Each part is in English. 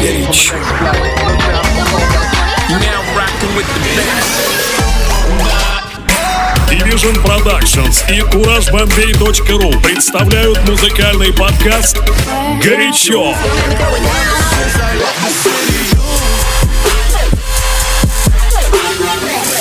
Горячо. Division Productions и CourageBombay.ru представляют музыкальный подкаст «Горячо».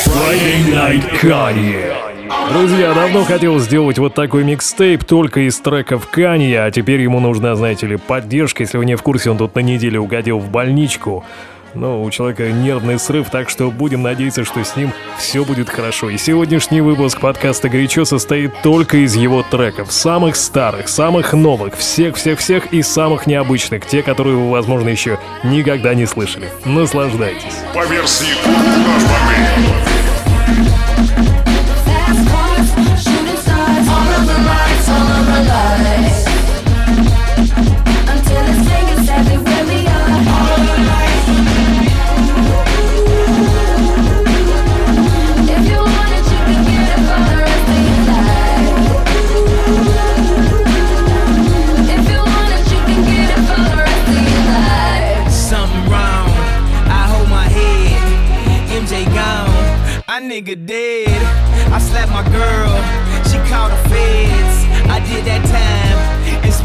Friday Night Kanye. Друзья, давно хотел сделать вот такой микстейп только из треков Канья, а теперь ему нужна, знаете ли, поддержка. Если вы не в курсе, он тут на неделю угодил в больничку. Но у человека нервный срыв, так что будем надеяться, что с ним все будет хорошо. И сегодняшний выпуск подкаста «Горячо» состоит только из его треков. Самых старых, самых новых, всех-всех-всех и самых необычных. Те, которые вы, возможно, еще никогда не слышали. Наслаждайтесь. По версии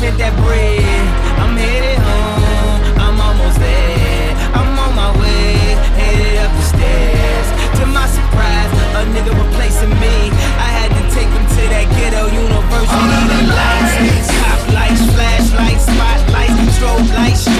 spent that bread. I'm headed home. I'm almost there. I'm on my way. Headed up the stairs. To my surprise, a nigga replacing me. I had to take him to that ghetto university. The lights, top lights, flashlights, spotlights, strobe lights.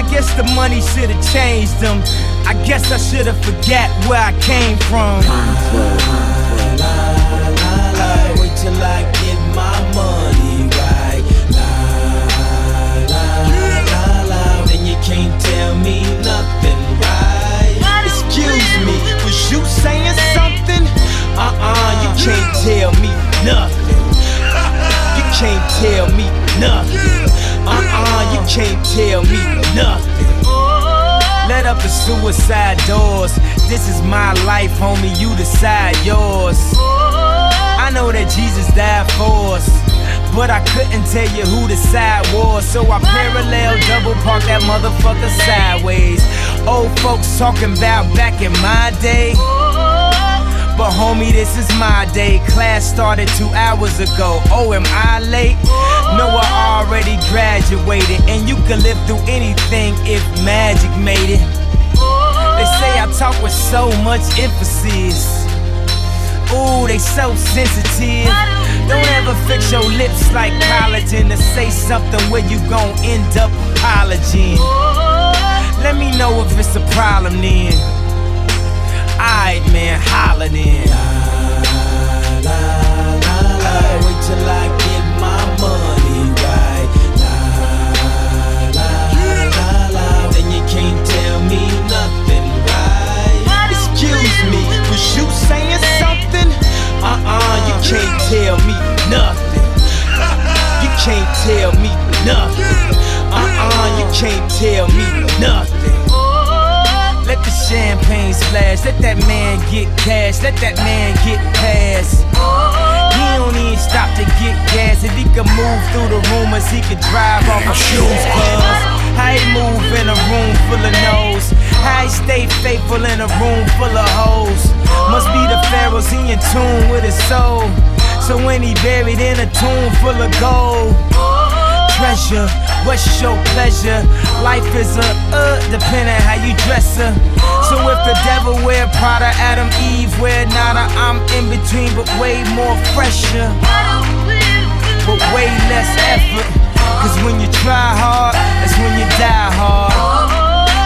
I guess the money should've changed them. I guess I should've forgot where I came from. Wait till I get my money right. La, la, la, la. Then you can't tell me nothing, right? Excuse me, was you saying something? Uh-uh, you can't tell me nothing. You can't tell me nothing. Uh-uh, you can't tell me nothing. Let up the suicide doors. This is my life, homie. You decide yours. I know that Jesus died for us. But I couldn't tell you who the side was. So I parallel double park that motherfucker sideways. Old folks talking about back in my day. Homie, this is my day. Class started two hours ago. Oh, am I late? No, I already graduated. And you can live through anything if magic made it. They say I talk with so much emphasis. Ooh, they so sensitive. Don't ever fix your lips like collagen to say something where you gon' end up apologizing. Let me know if it's a problem then. Alright, man, holla then. Wait till I faithful in a room full of hoes. Must be the pharaohs, he in tune with his soul. So when he buried in a tomb full of gold treasure. What's your pleasure? Life is a uh, depending how you dress her. So if the devil wear Prada, Adam, Eve wear nada, I'm in between, but way more fresher, but way less effort. Cause when you try hard, that's when you die hard.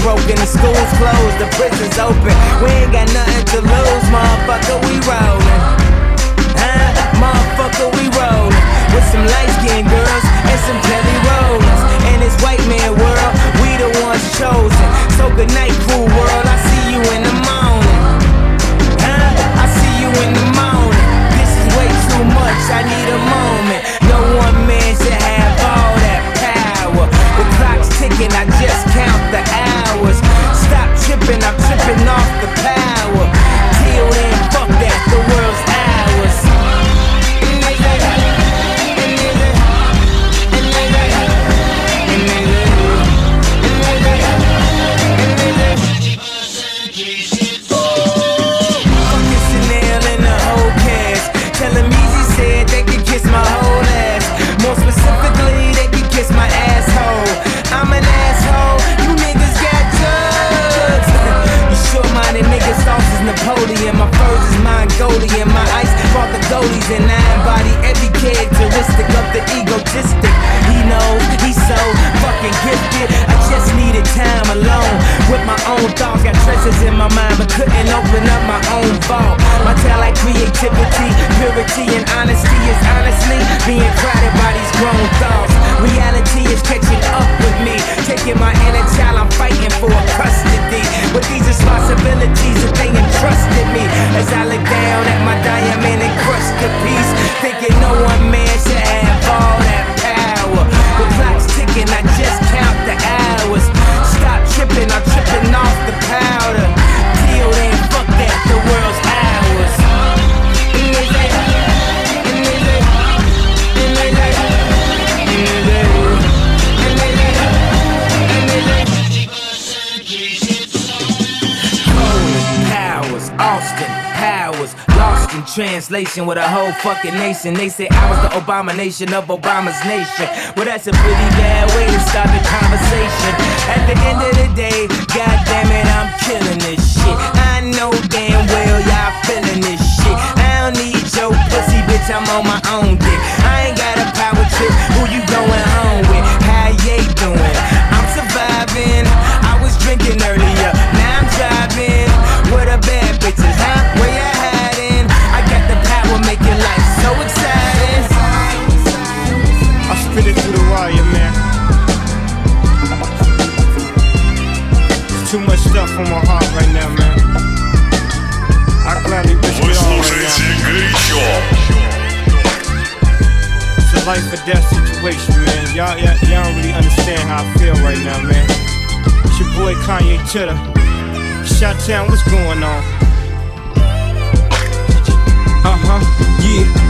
Broken, the school's closed, the prison's open. We ain't got nothing to lose, motherfucker, we rollin'. Huh? Motherfucker, we rollin'. With some light skinned girls and some Kelly Rowlands. In this white man world, we the ones chosen. So good night, cool with a whole fucking nation. They say I was the abomination of Obama's nation. Well, that's a pretty bad way to start the conversation. At the end of the day, god damn it, I'm killing this shit. I know damn well y'all feeling this shit. I don't need your pussy, bitch, I'm on my own dick. I ain't got a power trip, who you going from my heart right now, man. I gladly wish Вы слушаете горячо. It's a life or death situation, man. Y'all, y'all, y'all don't really understand how I feel right now, man. It's your boy Kanye Titter. Shot Town, what's going on? Uh huh, yeah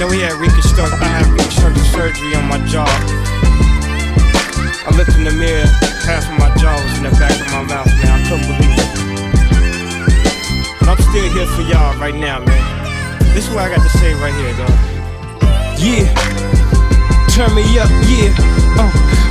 Know, we had reconstruct, I had reconstructive surgery on my jaw. I looked in the mirror, half of my jaw was in the back of my mouth, man. I couldn't believe it. But I'm still here for y'all right now, man. This is what I got to say right here, dog. Yeah. Turn me up, yeah. Uh,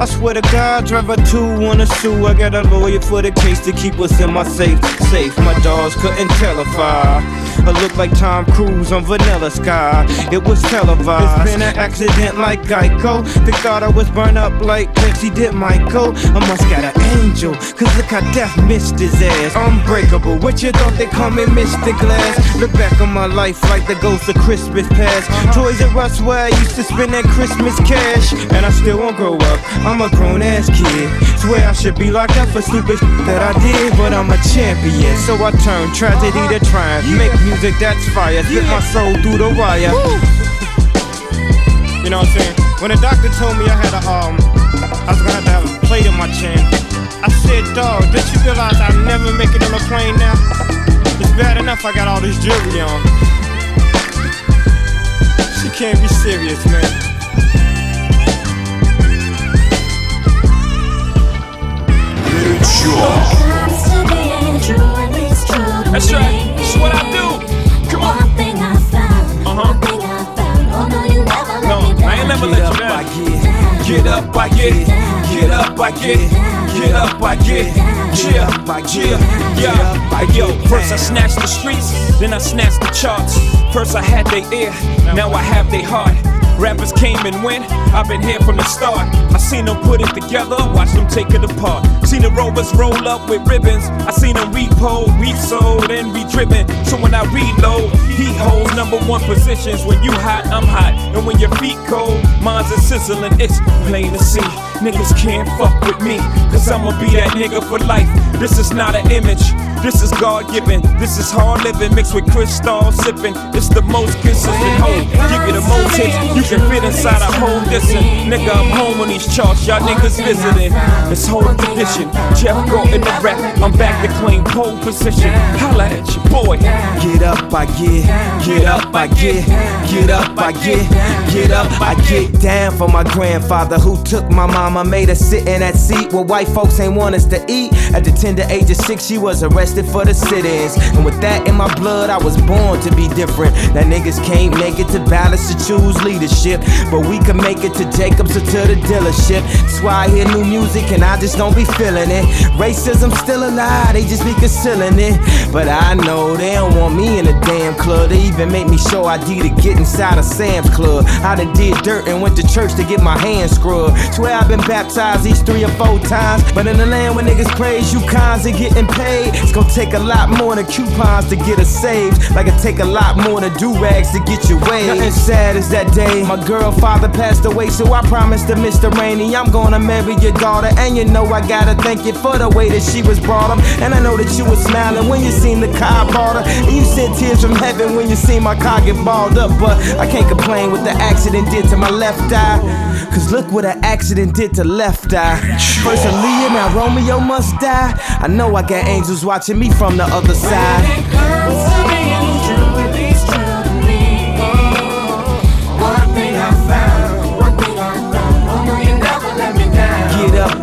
I swear to God, driver two wanna sue. I got a lawyer for the case to keep us in my safe. Safe, my dogs couldn't tell if I. I look like Tom Cruise on Vanilla Sky. It was televised. It's been an accident like Geico. They thought I was burned up like Pepsi did Michael. I must got an angel, cause look how death missed his ass. Unbreakable, what you thought they call me Mr. Glass? Look back on my life like the ghost of Christmas past. Toys R Us where I used to spend that Christmas cash. And I still won't grow up, I'm a grown ass kid. Swear I should be locked up for stupid that I did, but I'm a champion. So I turn tragedy to triumph. Make music that's fire, spit my soul through the wire. You know what I'm saying? When the doctor told me I had a um, I was gonna have to have a plate in my chin. I said, dog, did you realize I'll never make it on a plane now? It's bad enough I got all this jewelry on. She can't be serious, man. Get up, I get. it. Get up, I get. it. Get up, I get. it. Yeah, yeah, yeah. Yo, first I snatched the streets, then I snatched the charts. First I had their ear, now I have their heart. Rappers came and went, I've been here from the start. I seen them put it together, watch them take it apart. Seen the rovers roll up with ribbons. I seen them repo, resold, and re-driven. So when I reload, he holds number one positions. When you hot, I'm hot. And when your feet cold, mine's a sizzling. It's plain to see. Niggas can't fuck with me, cause I'ma be that nigga for life. This is not an image. This is God given. This is hard living mixed with crystal sipping. It's the most consistent home. Give you the most hits. You can fit inside a home distance. Nigga, I'm home on these charts. Y'all niggas visiting. It's whole tradition. Jeff go in the rap. I'm back to claim pole position. Holla at your boy. Get up, I get, get up, I get, get up, I get, get up, I get down for my grandfather who took my mama, made her sit in that seat where white folks ain't want us to eat. At the tender age of six, she was arrested for the sit-ins, and with that in my blood, I was born to be different. That niggas can't make it to balance to choose leadership, but we can make it to Jacobs or to the dealership. That's why I hear new music and I just don't be feeling it. Racism still alive, they just be concealing it, but I know they don't want me in the damn club. They even make me show ID to get inside of Sam's Club. I done did dirt and went to church to get my hands scrubbed. Swear I've been baptized these three or four times. But in the land where niggas praise you cons and getting paid, it's gonna take a lot more than coupons to get us saved. Like it take a lot more than do rags to get you way. Nothing sad as that day. My girl father passed away, so I promised to Mr. Rainey I'm gonna marry your daughter. And you know I gotta thank you for the way that she was brought up. And I know that you were smiling when you seen the car bought her. And you sent tears from heaven when you seen my car get balled up. But I can't complain what the accident did to my left eye. Cause look what an accident did to left eye. First Aaliyah, now Romeo must die. I know I got angels watching me from the other side.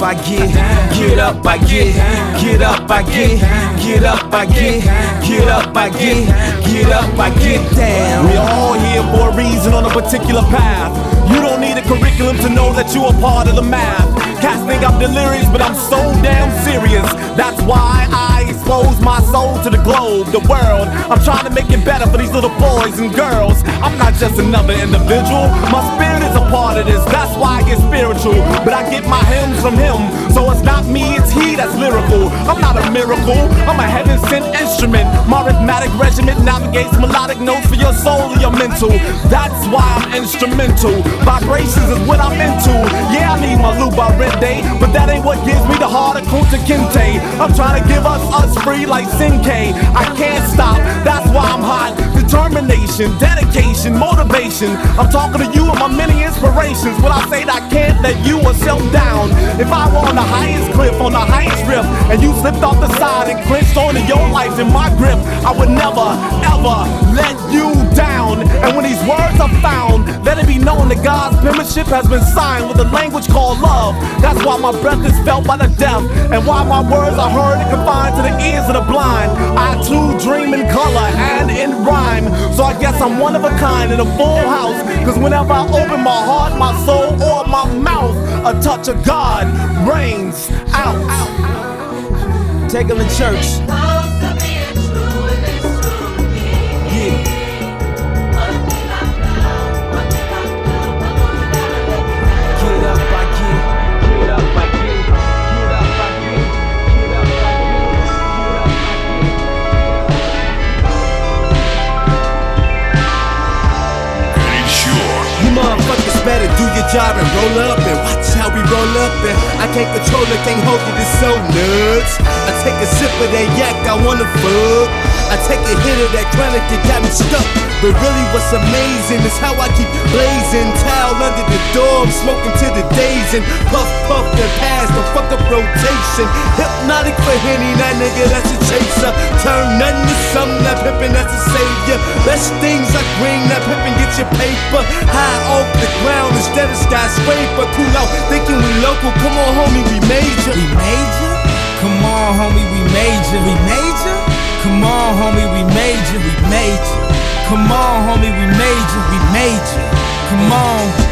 I get, get up, I get, get up, I get, get up, I get, get up, I get, get up, I get down. We all here for a reason on a particular path. You don't need a curriculum to know that you are part of the math. Cats think I'm delirious, but I'm so damn serious. That's why I expose my soul to the globe, the world. I'm trying to make it better for these little boys and girls. I'm not just another individual. My spirit is a part of this. That's why I get spiritual. But I get my hymns from him. So it's not me, it's he that's lyrical. I'm not a miracle. I'm a heaven sent instrument. My rhythmic regiment navigates melodic notes for your soul and your mental. That's why I'm instrumental. Vibrations is what I'm into. Yeah, I need my Luba Rende, but that ain't what gives me the heart of Kunta Kinte. I'm trying to give us us free like Cinqué. I can't stop, that's why I'm hot. Determination, dedication, motivation. I'm talking to you and my many inspirations. When I say that I can't let you or self down. If I were on the highest cliff, on the highest rift, and you slipped off the side and clinched onto your life in my grip, I would never, ever let you down. And when these words are found, let it be known that God's penmanship has been signed with a language called love. That's why my breath is felt by the deaf, and why my words are heard and confined to the ears of the blind. I too dream in color and in rhyme, so I guess I'm one of a kind in a full house. Cause whenever I open my heart, my soul, or my mouth, a touch of God rains out. Take them to church. Your and roll up and watch how we roll up and I can't control it, can't hold it, it's so nuts. I take a sip of that yak, I wanna fuck. I take a hit of that chronic that got me stuck. But really what's amazing is how I keep blazing. Towel under the door, I'm smoking to the days and puff, puff, and pass the fuck up rotation. Hpnotiq for Henny, that nigga, that's a chaser. Turn nothing to something, that pimpin', that's a savior. Best things like green, that pimpin', get your paper. High off the ground instead of skyscraper. Cool out, thinking we local. Come on, homie, we major. We major? Come on, homie, we major. We major? Come on, homie, we major. We major. Come on, homie, we major. We major. Come on.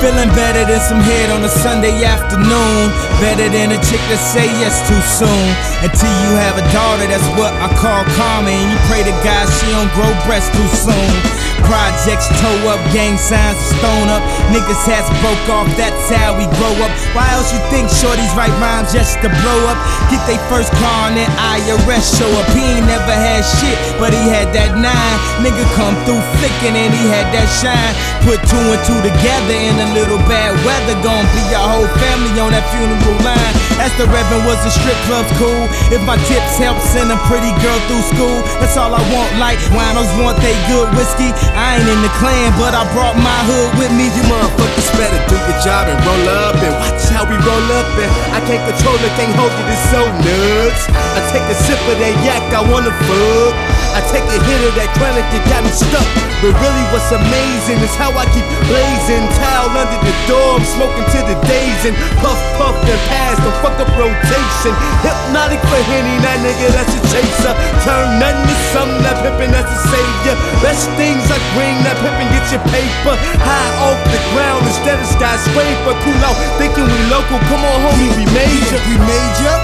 Feeling better than some head on a Sunday afternoon. Better than a chick that say yes too soon. Until you have a daughter, that's what I call karma. And you pray to God she don't grow breasts too soon. Projects toe up, gang signs stone up. Niggas hats broke off, that's how we grow up. Why else you think shorties write rhymes just to blow up? Get they first car and then IRS show up. He ain't never had shit, but he had that nine. Nigga come through flicking and he had that shine. Put two and two together in a little bad weather. Gonna be your whole family on that funeral line. As the Reverend was the strip club's cool. If my tips help send a pretty girl through school, that's all I want. Like winos want they good whiskey. I ain't in the Klan, but I brought my hood with me. You motherfuckers better do your job and roll up and watch how we roll up and I can't control it, can't hold it, it's so nuts. I take a sip of that yak, I wanna fuck. I take a hit of that chronic that got me stuck. But really what's amazing is how I keep blazing. Towel under the door, I'm smoking to the days and puff, puff, and pass the fuck up rotation. Hpnotiq for Henny, that nigga, that's a chaser. Turn nothing to something, that pimpin', that's a savior. Best things like green, that pimpin', get your paper. High off the ground instead of skyscraper. Cool out, thinking we local. Come on, homie, we major. We major.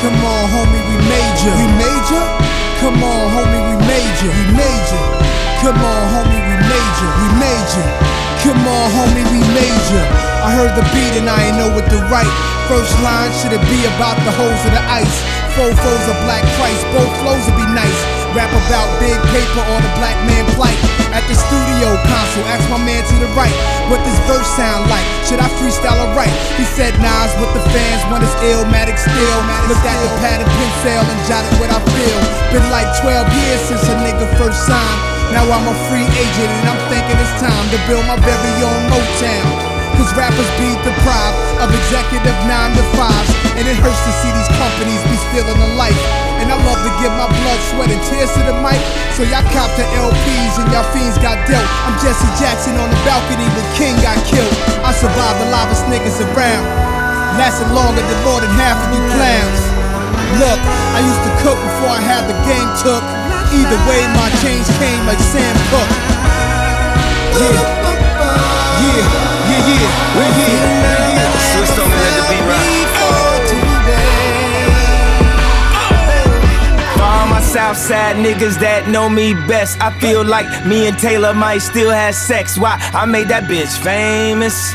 Come on, homie, we major. We major. Come on, homie, we major. We major. Come on, homie, major, we major. Come on, homie, we major. I heard the beat and I ain't know what to write. First line should it be about the holes of the ice? Four foes of black Christ, both flows would be nice. Rap about big paper or the black man plight. At the studio console, ask my man to the right, what this verse sound like? Should I freestyle or write? He said Nas what the fans want is illmatic still. Looked at the pad and pencil and jotted what I feel. Been like 12 years since a nigga first signed. Now I'm a free agent and I'm thinking it's time to build my very own Motown. Cause rappers be deprived of executive 9 to 5s. And it hurts to see these companies be stealing the life. And I love to give my blood, sweat, and tears to the mic. So y'all cop the LPs and y'all fiends got dealt. I'm Jesse Jackson on the balcony when King got killed. I survived the lava niggas around. Lasted longer than more than half of you clowns. Look, I used to cook before I had the game took. Either way, my change came like Sam Cooke. Yeah, yeah, yeah, yeah, yeah, yeah. Switched over, let the beat Southside niggas that know me best, I feel like me and Taylor might still have sex. Why? I made that bitch famous.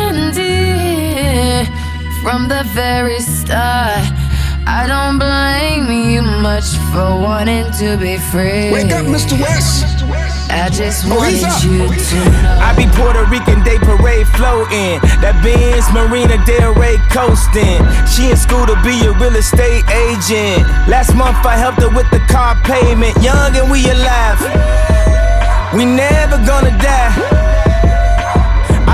from the very start. I don't blame you much for wanting to be free. Wake up, Mr. West. I just Oh, wanted up. you oh, to know. I be Puerto Rican Day Parade floating. That Benz Marina Del Rey coasting. She in school to be a real estate agent. Last month I helped her with the car payment. Young and we alive. We never gonna die.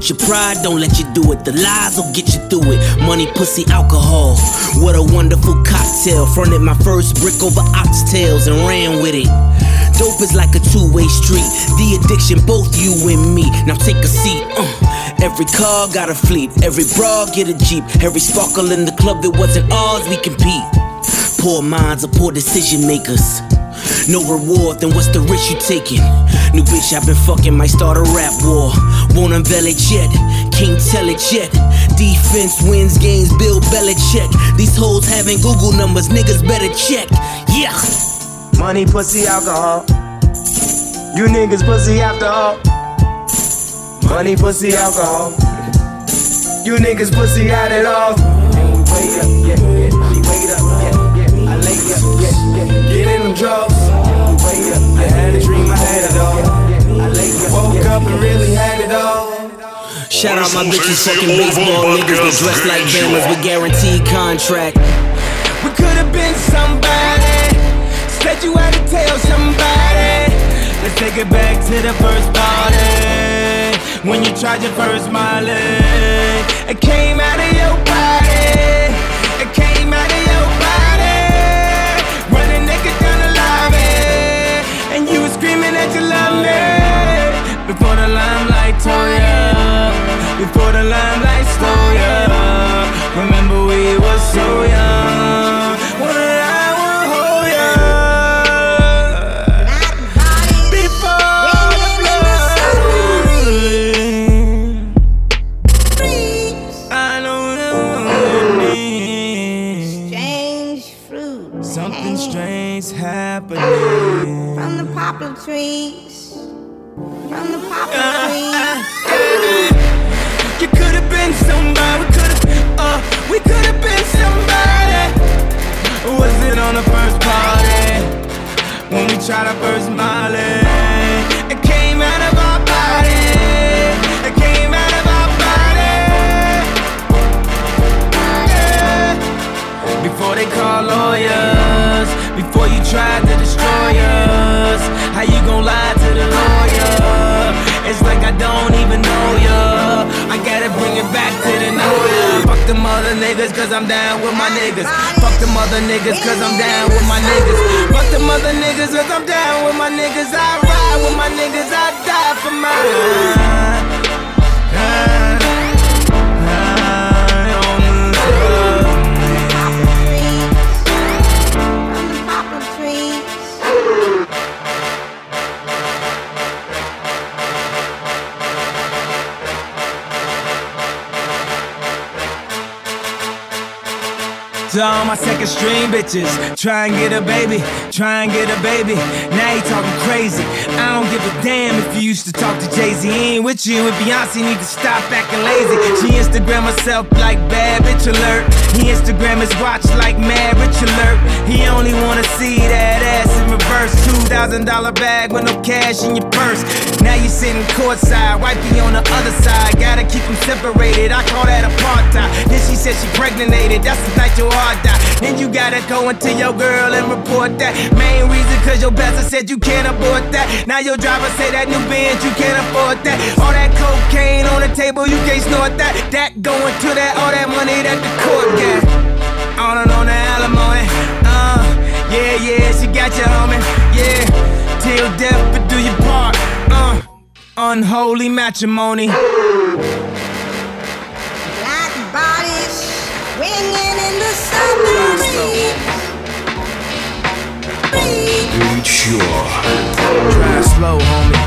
It. Your pride don't let you do it. The lies will get you through it. Money, pussy, alcohol. What a wonderful cocktail. Fronted my first brick over oxtails and ran with it. Dope is like a two-way street. The addiction, both you and me. Now take a seat. Uh. Every car got a fleet. Every bra get a jeep. Every sparkle in the club that wasn't ours, we compete. Poor minds are poor decision makers. No reward, then what's the risk you taking? New bitch I've been fucking might start a rap war. Won't unveil it yet, can't tell it yet. Defense wins games, Bill Belichick. These hoes having Google numbers, niggas better check. Yeah. Money, pussy, alcohol. You niggas pussy after all. Money, pussy, alcohol. You niggas pussy out at all. Get in them drugs. I had a dream, I had it all. I woke up and really had it all. Shout out my bitches, fucking baseball niggas that dress like Bammers with guaranteed contract. We could've been somebody. Said you had to tell somebody. The take it back to the first party. When you tried your first Molly, it came out of your body. Before the limelight tore ya, before the limelight stole ya. Remember we were so young. We tried our first Molly? It came out of our body. It came out of our body. Yeah. Before they call lawyers, before you try to destroy us, how you gon' lie to the lawyer? It's like I don't even know ya. I gotta bring it back to the know ya. Fuck them other niggas, cause I'm down with my niggas. Fuck them other niggas, cause I'm down with my niggas. Fuck them other niggas, cause I'm down with my niggas. I ride with my niggas, I die for mine. To all my second string bitches, try and get a baby, try and get a baby. Now you talking crazy. I don't give a damn if you used to talk to Jay Z. He ain't with you, and Beyonce need to stop acting lazy. She Instagram herself like bad bitch alert. He Instagram his watch like mad rich alert. He only wanna see that ass in reverse. Two thousand dollar bag with no cash in your purse. Now you sitting courtside, wifey on the other side. Gotta keep them separated. I call that apartheid. Then she said she pregnated. That's the night your heart die. Then you gotta go into your girl and report that. Main reason cause your pastor said you can't abort that. Now your driver say that new Benz you can't afford that. All that cocaine on the table you can't snort that. That going to that all that money that the court got. On and on the alimony. Uh, yeah, yeah, she got you, homie. Yeah, till death, but do your part. Uh, unholy matrimony. cure. Drive slow, homie.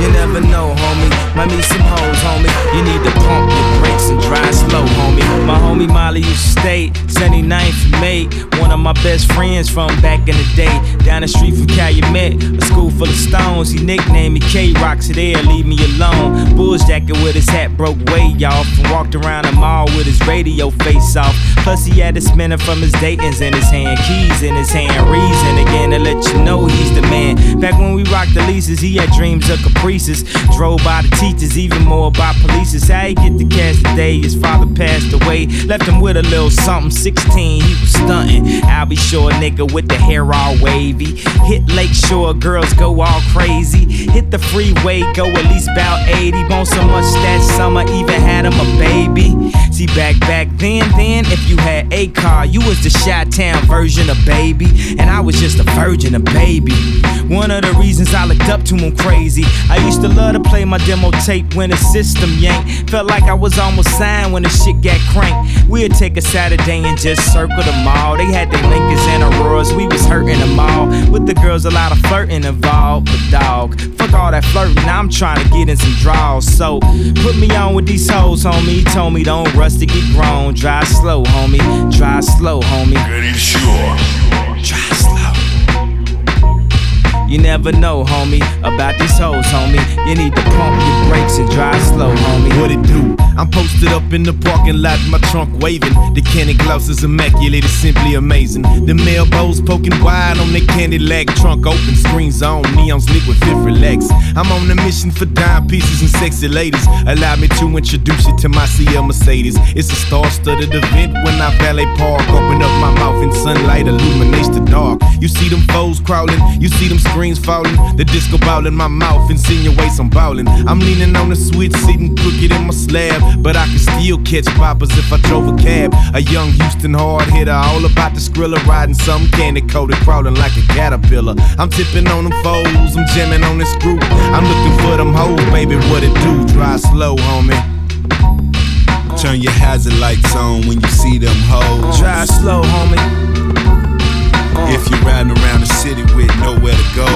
You never know, homie. Might meet some hoes, homie. You need to pump your brakes and drive slow, homie. My homie Molly, you stay. 29th May, one of my best friends from back in the day. Down the street from Calumet, a school full of stones. He nicknamed me K Rocks. so there, leave me alone. Bulls jacket with his hat broke way off, and walked around the mall with his radio face off. Plus, he had a spinner from his Dayton's in his hand, keys in his hand, reason again to let you know he's the man. Back when we rocked the leases, he had dreams of caprices. Drove by the teachers, even more by police. How he get the cash today? His father passed away, left him with a little something 16, he was stunting. I'll be sure, nigga, with the hair all wavy. Hit Lakeshore, girls go all crazy. Hit the freeway, go at least about 80. Bone so much that summer, even had him a baby. See, back back then, then, if you had a car, you was the Chi Town version of baby. And I was just a virgin, a baby. One of the reasons I looked up to him crazy. I used to love to play my demo tape when the system yanked. Felt like I was almost signed when the shit got cranked. We'd take a Saturday and and just circle them all. They had their Lincolns and Auroras, we was hurting them all. With the girls, a lot of flirting involved, but dog, fuck all that flirting. I'm trying to get in some draws, so put me on with these hoes, homie. He told me don't rush to get grown. Drive slow, homie. Drive slow, homie. Sure. Drive slow. You never know, homie, about these hoes, homie. You need to pump your brakes and drive slow, homie. What it do? I'm posted up in the parking lot, my trunk waving. The candy gloss is immaculate, it's simply amazing. The elbows poking wide on the candy lag, trunk open, screens on, neons lit with fifth relax. I'm on a mission for dime pieces and sexy ladies. Allow me to introduce you to my CL Mercedes. It's a star-studded event when I valet park. Open up my mouth and sunlight illuminates the dark. You see them foes crawling, you see them screens falling. The disco ball in my mouth insinuates I'm ballin'. I'm leaning on the switch, sitting crooked in my slab, but I can still catch poppers if I drove a cab. A young Houston hard hitter, all about the skrilla, riding some candy coated, crawling like a caterpillar. I'm tipping on them foes, I'm jamming on this group. I'm looking for them hoes, baby. What it do? Drive slow, homie. Turn your hazard lights on when you see them hoes. Drive slow, homie. Uh. If you're riding around the city with nowhere to go.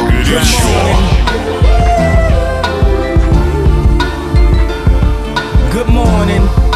Good morning. Good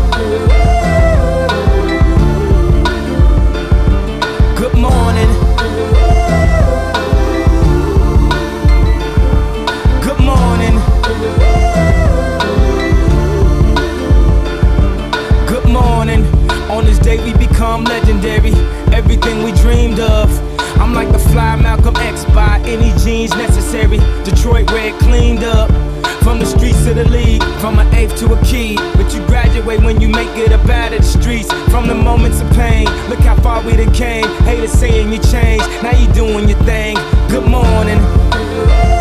Legendary. Everything we dreamed of. I'm like the fly Malcolm X by any jeans necessary. Detroit red cleaned up. From the streets to the league, from an eighth to a key. But you graduate when you make it up out of the streets. From the moments of pain, look how far we done came. Haters saying you changed, now you doing your thing. Good morning.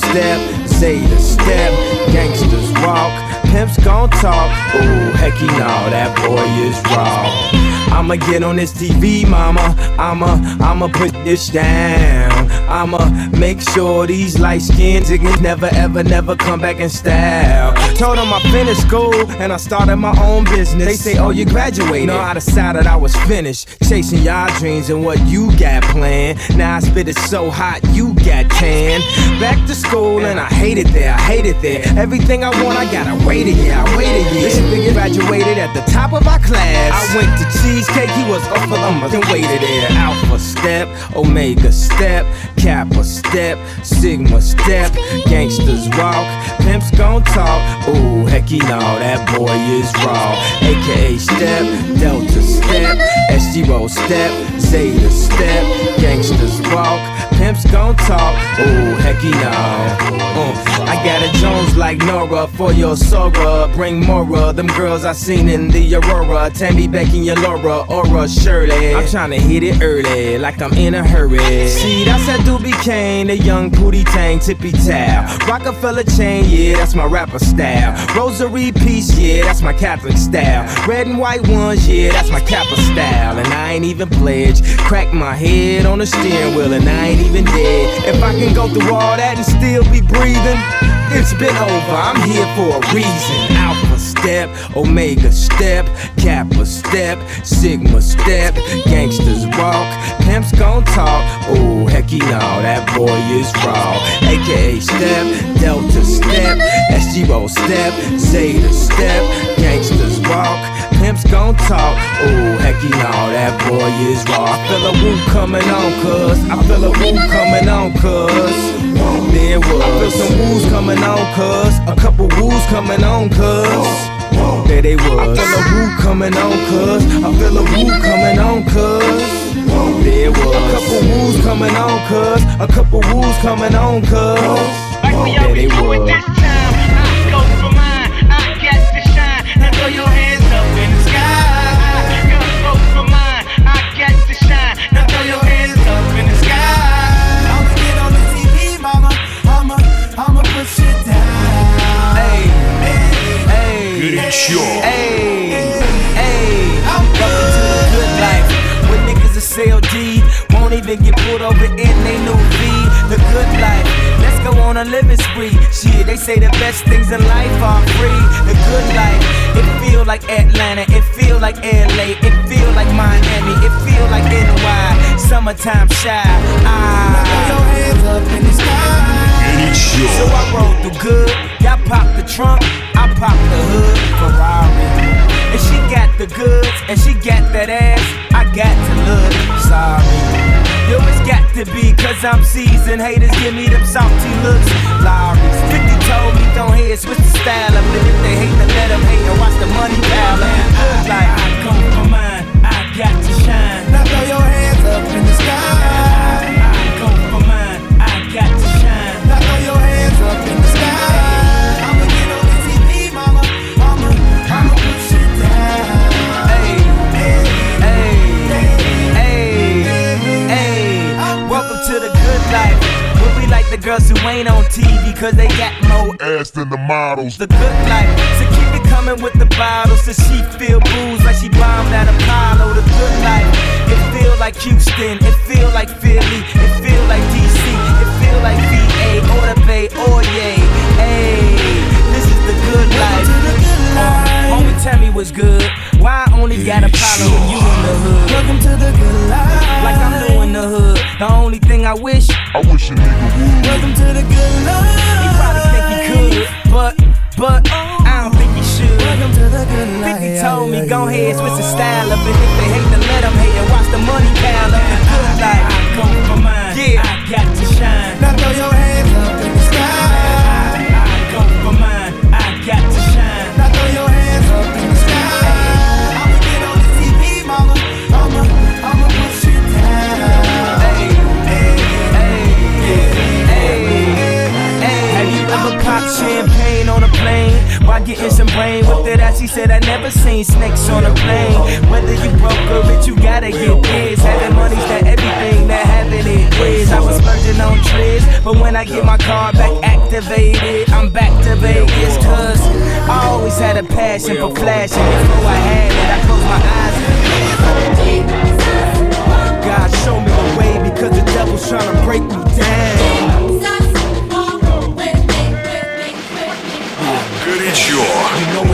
Step, Zeta step, gangsters walk, pimps gon' talk. Ooh, hecky no, that boy is raw. I'ma get on this TV, mama. I'ma, I'ma put this down. I'ma make sure these light skinned niggas never, ever, never come back in style. Told them I finished school and I started my own business. They say, Oh, you graduated. No, I decided I was finished. Chasing y'all dreams and what you got planned. Now I spit it so hot, you got tan. Back to school and I hate it there, I hate it there. Everything I want, I gotta wait a year, I wait a year. Graduated at the top of our class. I went to cheesecake, he was off of then waited there. Alpha step, Omega step, Kappa step, Sigma step, gangsters walk, pimps gon' talk. Ooh, hecky no, that boy is raw. AKA step, Delta step, SGRho step, Zeta step, gangsters walk, Pimps gon' talk, oh hecky no. Uh, I got a Jones like Nora for your Sora. Bring more of them girls I seen in the Aurora. Tammy, Becky, and your Laura, Aura, Shirley. I'm tryna hit it early, like I'm in a hurry. See, that's that Doobie Kane, the young pootie tang, tippy towel. Rockefeller chain, yeah, that's my rapper style. Rosary piece, yeah, that's my Catholic style. Red and white ones, yeah, that's my Kappa style. And I ain't even pledged. Crack my head on the steering wheel, and I ain't even dead. If I can go through all that and still be breathing, it's been over. I'm here for a reason. Alpha step, Omega step, Kappa step, Sigma step, gangsters walk, pimps gon' talk. Oh, hecky no, that boy is raw. AKA step, Delta step, SGRho step, Zeta step, gangsters walk. Pimps gon' talk, oh hecky no, that boy is raw. I feel a woo coming on, cuz. I feel a woo coming on, cuz. There was. I feel some woos coming on, cuz. A couple woos coming on, cuz. There they was. I feel a woo coming on, cuz. I feel a woo coming on, cuz. There was. A couple woos coming on, cuz. A couple woos coming on, cuz. There they was. say the best things in life are free, the good life. It feel like Atlanta, it feel like LA, it feel like Miami, it feel like NY. Summertime Chi. Ah. your hands up in the sky. So I roll through good. Y'all pop the trunk, I pop the hood, Ferrari. And she got the goods, and she got that ass. I got to look sorry. Yo, it's got to be, cause I'm seasoned. Haters give me them salty looks. Lawry's told me don't hate, switch the style up. And if they hate, then let them hate and watch the money pile up. Like, I come for mine, I got to shine. Now throw your hands up in the sky. Girls who ain't on TV, cause they got more Ass than the models. the good life. So keep it coming with the bottles. So she feel booze like she bombed at Apollo. The good life. It feel like Houston. It feel like Philly. It feel like DC. It feel like VA or the Bay oh, or yay. Hey, this is the good life. Homie, tell me what's good. Why I only got a problem with you in the hood? Welcome to the good life. Like I'm new in the hood. The only thing I wish. I wish a nigga would. Welcome to the good life. He probably think he could, but, but, I don't think he should. Welcome to the good life. 50 told me, go ahead, switch the style up. And if they hate, then let them hate and watch the money pile up. Brain with it, as she said, I never seen snakes on a plane. Whether you broke or rich, you gotta get this. Having money's that everything that having it is. I was splurging on trips, but when I get my car back activated, I'm back to Vegas. Cause I always had a passion for flashing. Before I had it, I closed my eyes. God show me the way because the devil's trying to break me down. Горячо.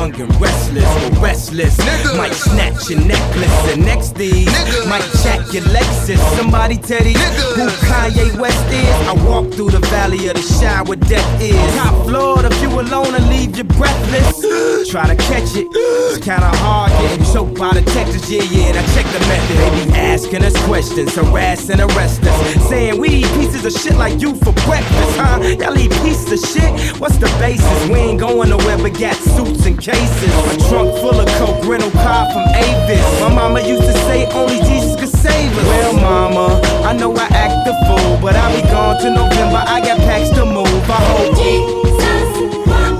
Young and restless, or restless. Might snatch your necklace and next these. Might jack your Lexus. Somebody tell these who Kanye West is. I walk through the valley of the shadow where death is. Top floor, if you alone and leave you breathless. Try to catch it. It's kinda hard getting choked by the Texas. Yeah, yeah, and I check the method. They be asking us questions, harass and arrest us. Saying we eat pieces of shit like you for breakfast, huh? Y'all eat pieces of shit? What's the basis? We ain't going nowhere but got suits and cases. A trunk full of coke, rental car from Avis. My mama used to say only Jesus could save us. Well, mama, I know I act the fool, but I'll be gone to November. I got packs to move. I hope Jesus.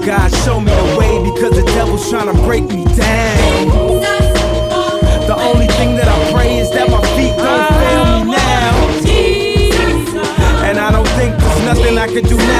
God show me the way because the devil's trying to break me down. The only thing that I pray is that my feet don't fail me now. And I don't think there's nothing I can do now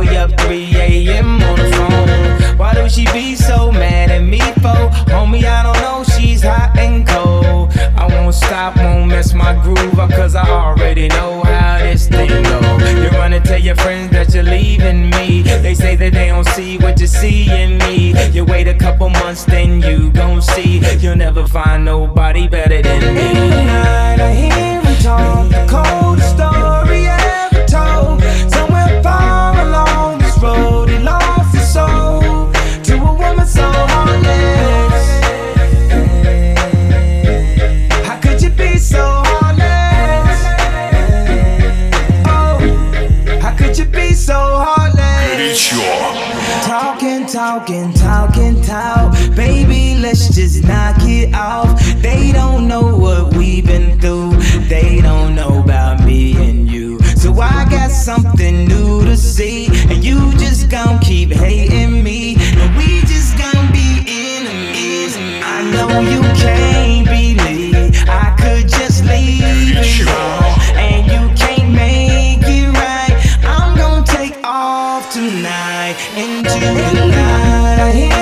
we up 3 a.m. on the phone? Why do she be so mad at me for? Homie, I don't know, she's hot and cold. I won't stop, won't mess my groove up, cause I already know how this thing go. You run and tell your friends that you're leaving me. They say that they don't see what you see in me. You wait a couple months, then you gon' see. You'll never find nobody better than me. In the night, I hear him talk the coldest story just knock it off. They don't know what we've been through. They don't know about me and you. So I got something new to see. And you just gon' keep hating me. And we just gon' be enemies. I know you can't believe I could just leave it all. And you can't make it right. I'm gonna take off tonight into the night.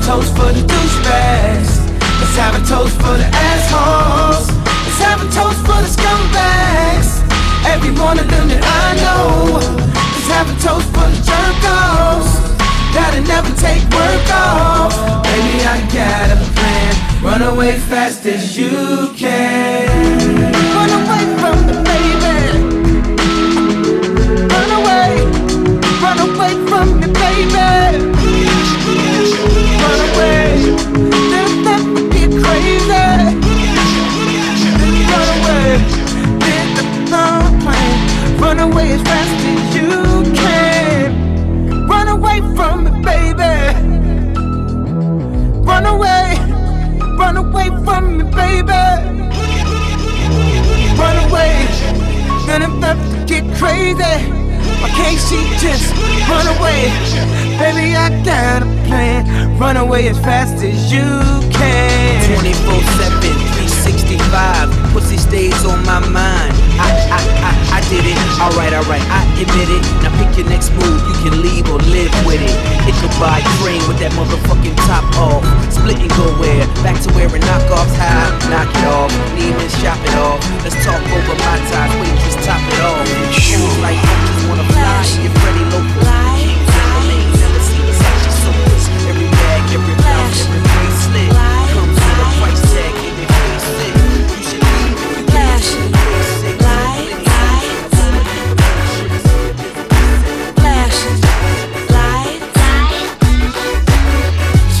A toast for the douchebags. Let's have a toast for the assholes. Let's have a toast for the scumbags. Every one of them that I know. Let's have a toast for the jerk-offs. Gotta never take work off. Baby, I got a plan. Run away fast as you can. Run away from the baby. About to get crazy. Why can't she just run away? Baby, I got a plan. Run away as fast as you can. 24 7, 365. Pussy stays on my mind. I, I, I, I did it. Alright, alright, I admit it. Now pick your next move. You can leave or live with it. It could buy train with that motherfucking top off. Split and go where? Back to wearing knockoffs. High, knock it off. Neiman's shop it off. Let's talk over my ties. Waitress, top it off. Shoes like you just wanna fly. You're Freddie Local. Never seen this action so this. Every bag, every blouse, every bracelet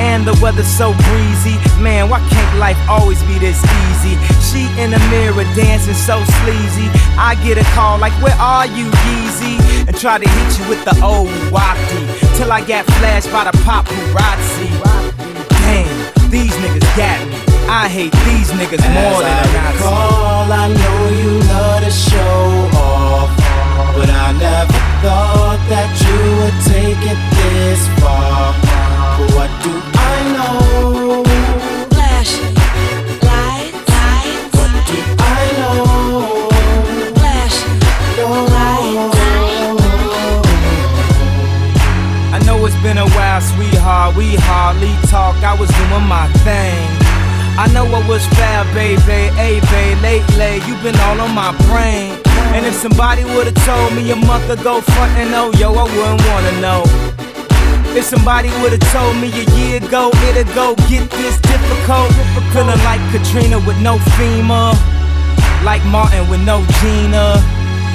And the weather's so breezy. Man, why can't life always be this easy? She in the mirror dancing so sleazy. I get a call like, Where are you, Yeezy? And try to hit you with the old wacky. Till I got flashed by the paparazzi. Damn, these niggas got me. I hate these niggas more than Nazi. recall, I know you love to show off, but I never thought that you would take it this far. We hardly talk. I was doing my thing. I know I was foul, baby. Hey, babe, lately you been all on my brain. And if somebody would've told me a month ago, front and oh, yo, I wouldn't wanna know. If somebody would've told me a year ago, it'd go get this difficult. Feeling like Katrina with no FEMA. Like Martin with no Gina.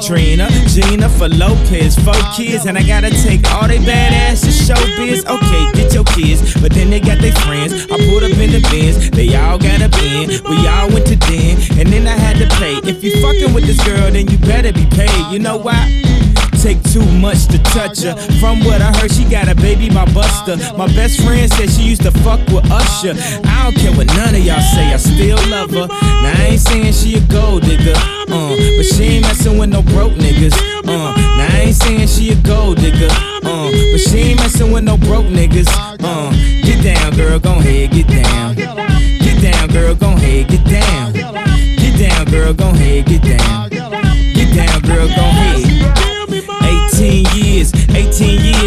Serena, Trina, Gina for Lopez, four kids, and I gotta take all they badass to showbiz. Okay, get your kids, but then they got their friends. I pulled up in the bins, they all got a bin. We all went to den, and then I had to pay. If you fucking with this girl, then you better be paid. You know why? Take too much to touch her. From what I heard, she got a baby by Busta. My best friend said she used to fuck with Usher. I don't care what none of y'all say, I still love her. Now I ain't saying she a gold digger, uh, but she ain't messing with no broke niggas. Uh, now I ain't saying she a gold digger, uh, but she ain't messing with no broke niggas. Uh, get down, girl, gon' head, get down. Get down, girl, gon' head, get down. Get down, girl, gon' head, get down.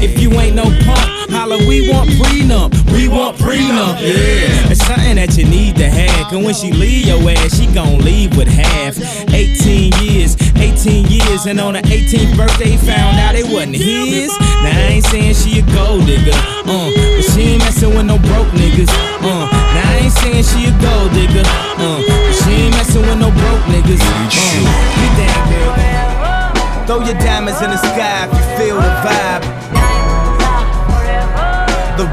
If you ain't no punk, holla, we want prenup. We want prenup. Yeah. It's something that you need to have. Cause when she leave your ass, she gon' leave with half. 18 years, 18 years, and on her 18th birthday, found out it wasn't his. Now I ain't saying she a gold digger, uh, but she ain't messing with no broke niggas, uh. Now I ain't saying she a gold digger, uh, but she ain't messing with no broke niggas, uh. Get down, girl. Throw your diamonds in the sky if you feel the vibe.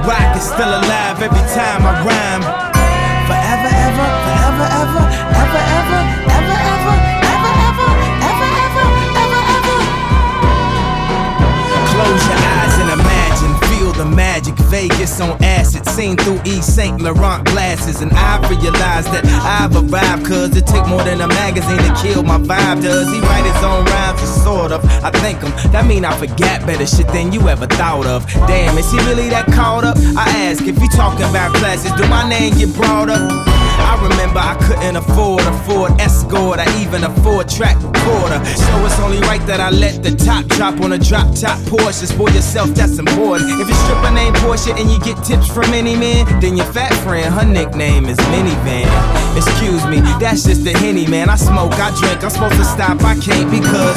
Rock is still alive every time I rhyme. Forever, ever, forever, ever, ever, ever, ever, ever, ever, ever, ever, ever, ever, ever. Close the magic. Vegas on acid, seen through Yves Saint Laurent glasses, and I realized that I've arrived. Cause it take more than a magazine to kill my vibe. Does he write his own rhymes? Or sort of. I think him. That mean I forget better shit than you ever thought of. Damn, is he really that caught up? I ask if you talking about classes, do my name get brought up? I remember I couldn't afford a Ford Escort or even a four track recorder. So it's only right that I let the top drop on a drop top Porsche. For yourself, that's important. If your stripper name Porsche and you get tips from any man, then your fat friend, her nickname is Minivan. Excuse me, that's just the henny, man. I smoke, I drink, I'm supposed to stop, I can't because.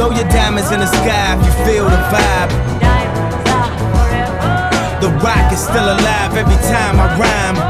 Throw your diamonds in the sky if you feel the vibe. The rock is still alive every time I rhyme.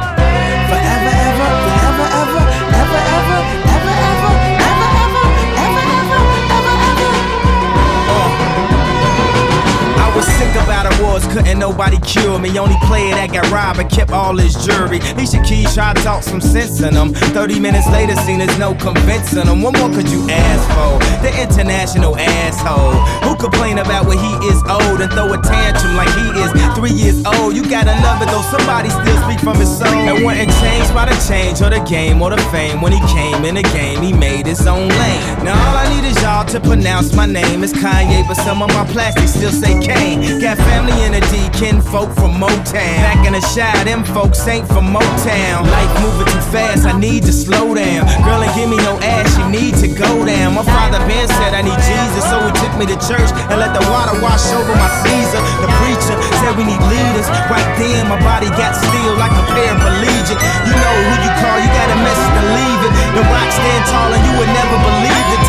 About awards, couldn't nobody cure me. Only player that got robbed and kept all his jury. Alicia Keys tried to talk some sense in him. 30 minutes later, seen there's no convincing him. What more could you ask for? The international asshole who complain about when he is old and throw a tantrum like he is three years old. You gotta love it though, somebody still speak from his soul. And wasn't changed by the change or the game or the fame. When he came in the game, he made his own lane. Now all I need is y'all to pronounce my name is Kanye, but some of my plastics still say Kane. Got family in the kin folk from Motown. Back in the Chi, them folks ain't from Motown. Life moving too fast, I need to slow down. Girl ain't give me no ass, she need to go down. My father Ben said I need Jesus, so he took me to church and let the water wash over my Caesar. The preacher said we need leaders. Right then, my body got still like a paraplegic. You know who you call, you got a message to leave it. The rock stand tall and you would never believe it.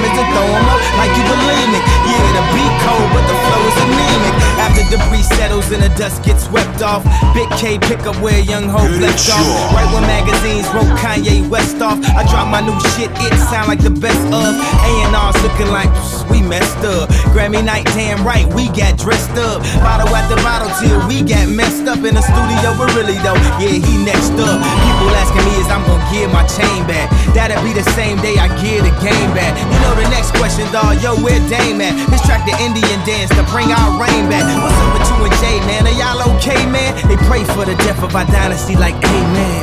Diamonds and throw 'em up like you believe it. Yeah, the beat cold, but the flow is anemic. After debris settles and the dust gets swept off, Big K pick up where Young Hov left off. Right when magazines wrote Kanye West off, I drop my new shit, it sound like the best of. A&R's looking like we messed up. Grammy night, damn right, we got dressed up. Bottle after bottle till we got messed up in the studio, but really though, yeah, he next up. People asking me is I'm gonna give my chain back. That'll be the same day I give the game back. You know the next question dog. Yo, where Dame at? This track the Indian dance to bring our rain back. What's up with you and Jay, man? Are y'all okay, man? They pray for the death of our dynasty like amen.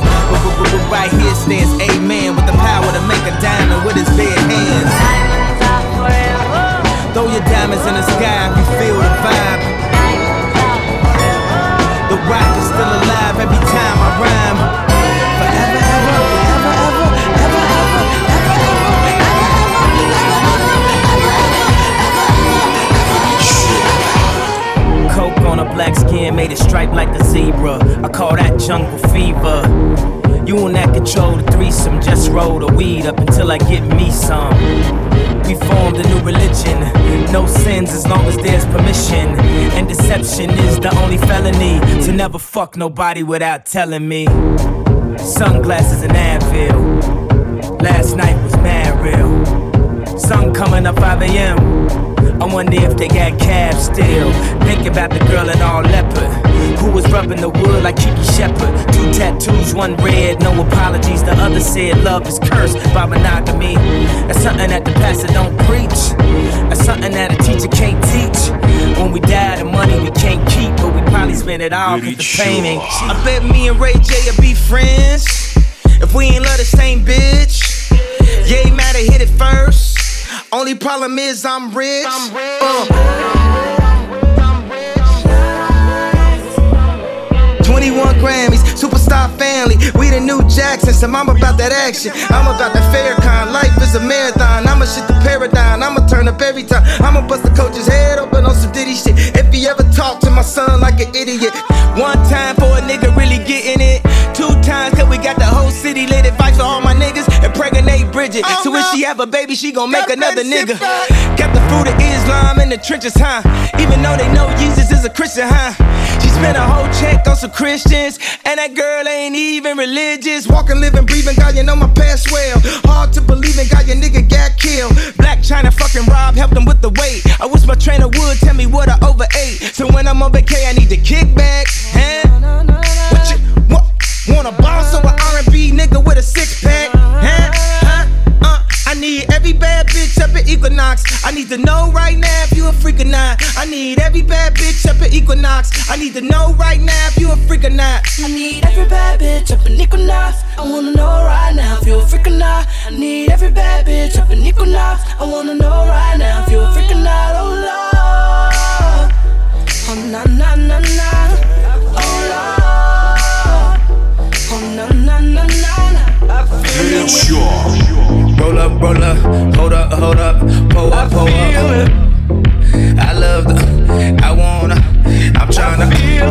Right here stands amen with the power to make a diamond with his bare hands. Throw your diamonds in the sky if you feel the vibe. Black skin made it stripe like a zebra. I call that jungle fever. You and that control the threesome, just roll the weed up until I get me some. We formed a new religion, no sins as long as there's permission. And deception is the only felony, to never fuck nobody without telling me. Sunglasses and Advil, last night was mad real. Sun coming up 5 a.m. I wonder if they got cabs still. Think about the girl in all leopard who was rubbing the wood like Kiki Shepard. Two tattoos, one red, no apologies. The other said love is cursed by monogamy. That's something that the pastor don't preach. That's something that a teacher can't teach. When we die, the money we can't keep, but we probably spend it all cause the pain ain't cheap. I bet me and Ray J will be friends if we ain't love the same bitch. Yeah, he matter hit it first. Only problem is I'm rich. Uh. 21 Grammys, superstar family. We the new Jacksons, so I'm about that action. I'm about the fair kind. Life is a marathon. I'ma shit the paradigm. I'ma turn up every time. I'ma bust the coach's head open on some Diddy shit. If he ever talk to my son like an idiot. One time for a nigga really getting it. Two times cause we got the whole city lit. Advice for all my Bridget. so when she have a baby, she gon' make another nigga. Got the fruit of Islam in the trenches, huh? Even though they know Jesus is a Christian, huh? She spent a whole check on some Christians, and that girl ain't even religious. Walking, living, breathing, God, you know my past well. Hard to believe in, God, your nigga got killed. Blac Chyna fucking Rob helped him with the weight. I wish my trainer would tell me what I overate. So when I'm on vacay, I need to kick back. Huh? What you what, wanna boss or an R&B nigga with a six pack? Huh? I need every bad bitch up at Equinox. I need to know right now if you a freak or not. I need every bad bitch up at Equinox. I need to know right now if you a freak or not. I need every bad bitch up in Equinox. I wanna know right now if you a freak or not. I need every bad bitch up in Equinox. I wanna know right now if you a freak or not. Oh Lord, oh na na na na, oh Lord, oh na na na na na. I feel it. Roll up, roll up, hold up, hold up, pull up, pull up. I love the, I wanna, I'm tryna feel.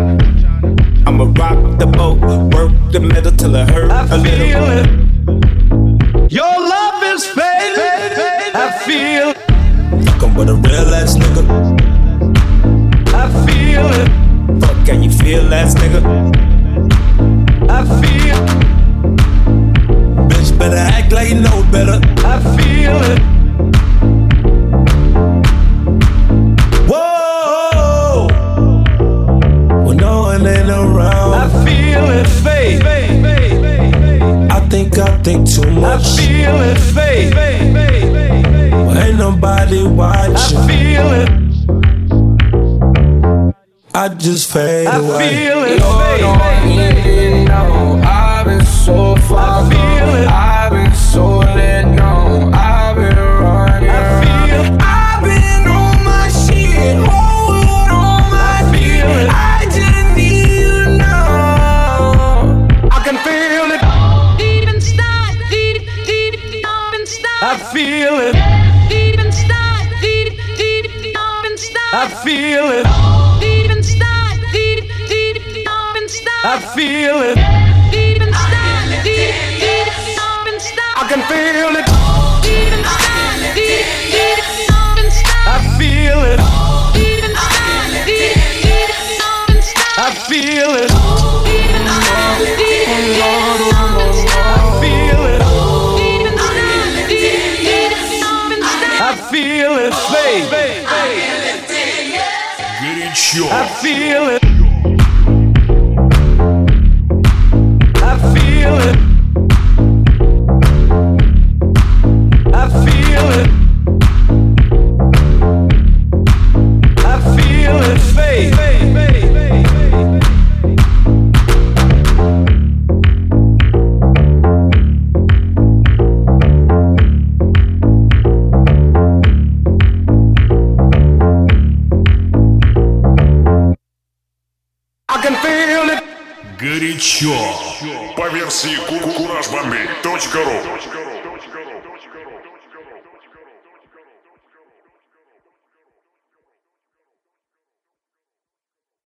I'ma rock the boat, work the metal till it hurt a little. It. Your love is fading. I feel. Fucking with a real ass nigga. I feel it. Fuck, can you feel ass nigga? I feel. Bitch, better act like you know better. I feel it. Whoa! When no one ain't around. I feel it fade. I think I think too much. I feel it fade. Well, ain't nobody watching. I feel it. I just fade I away. feel it Lord, fade. don't know I've been so far I feel gone. it. I've been so let go. I've been running around. I've been on my shit, whole world on my feel feet. it. I just need you to know. I can feel it. Deep inside, deep, deep, deep inside. I feel it. Deep inside, deep, deep, deep inside. I feel it. Deep inside, deep, deep, deep inside. I feel it. I can feel it. I feel it. I feel it. I feel it. I feel it.